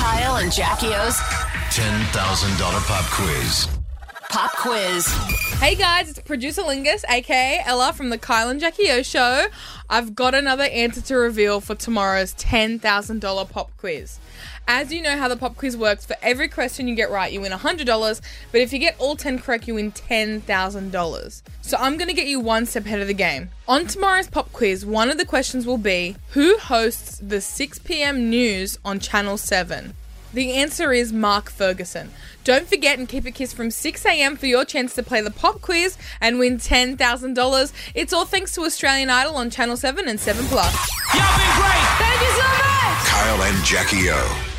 Kyle and Jackie O's $10,000 pop quiz. Pop quiz. Hey guys, it's producer Lingus, aka Ella from the Kyle and Jackie O show. I've got another answer to reveal for tomorrow's $10,000 pop quiz. As you know how the pop quiz works, for every question you get right, you win $100, but if you get all 10 correct, you win $10,000. So I'm going to get you one step ahead of the game. On tomorrow's pop quiz, one of the questions will be Who hosts the 6 p.m. news on Channel 7? The answer is Mark Ferguson. Don't forget and keep a KIIS from 6 a.m. for your chance to play the pop quiz and win $10,000. It's all thanks to Australian Idol on Channel 7 and 7 Plus. Kyle and Jackie O.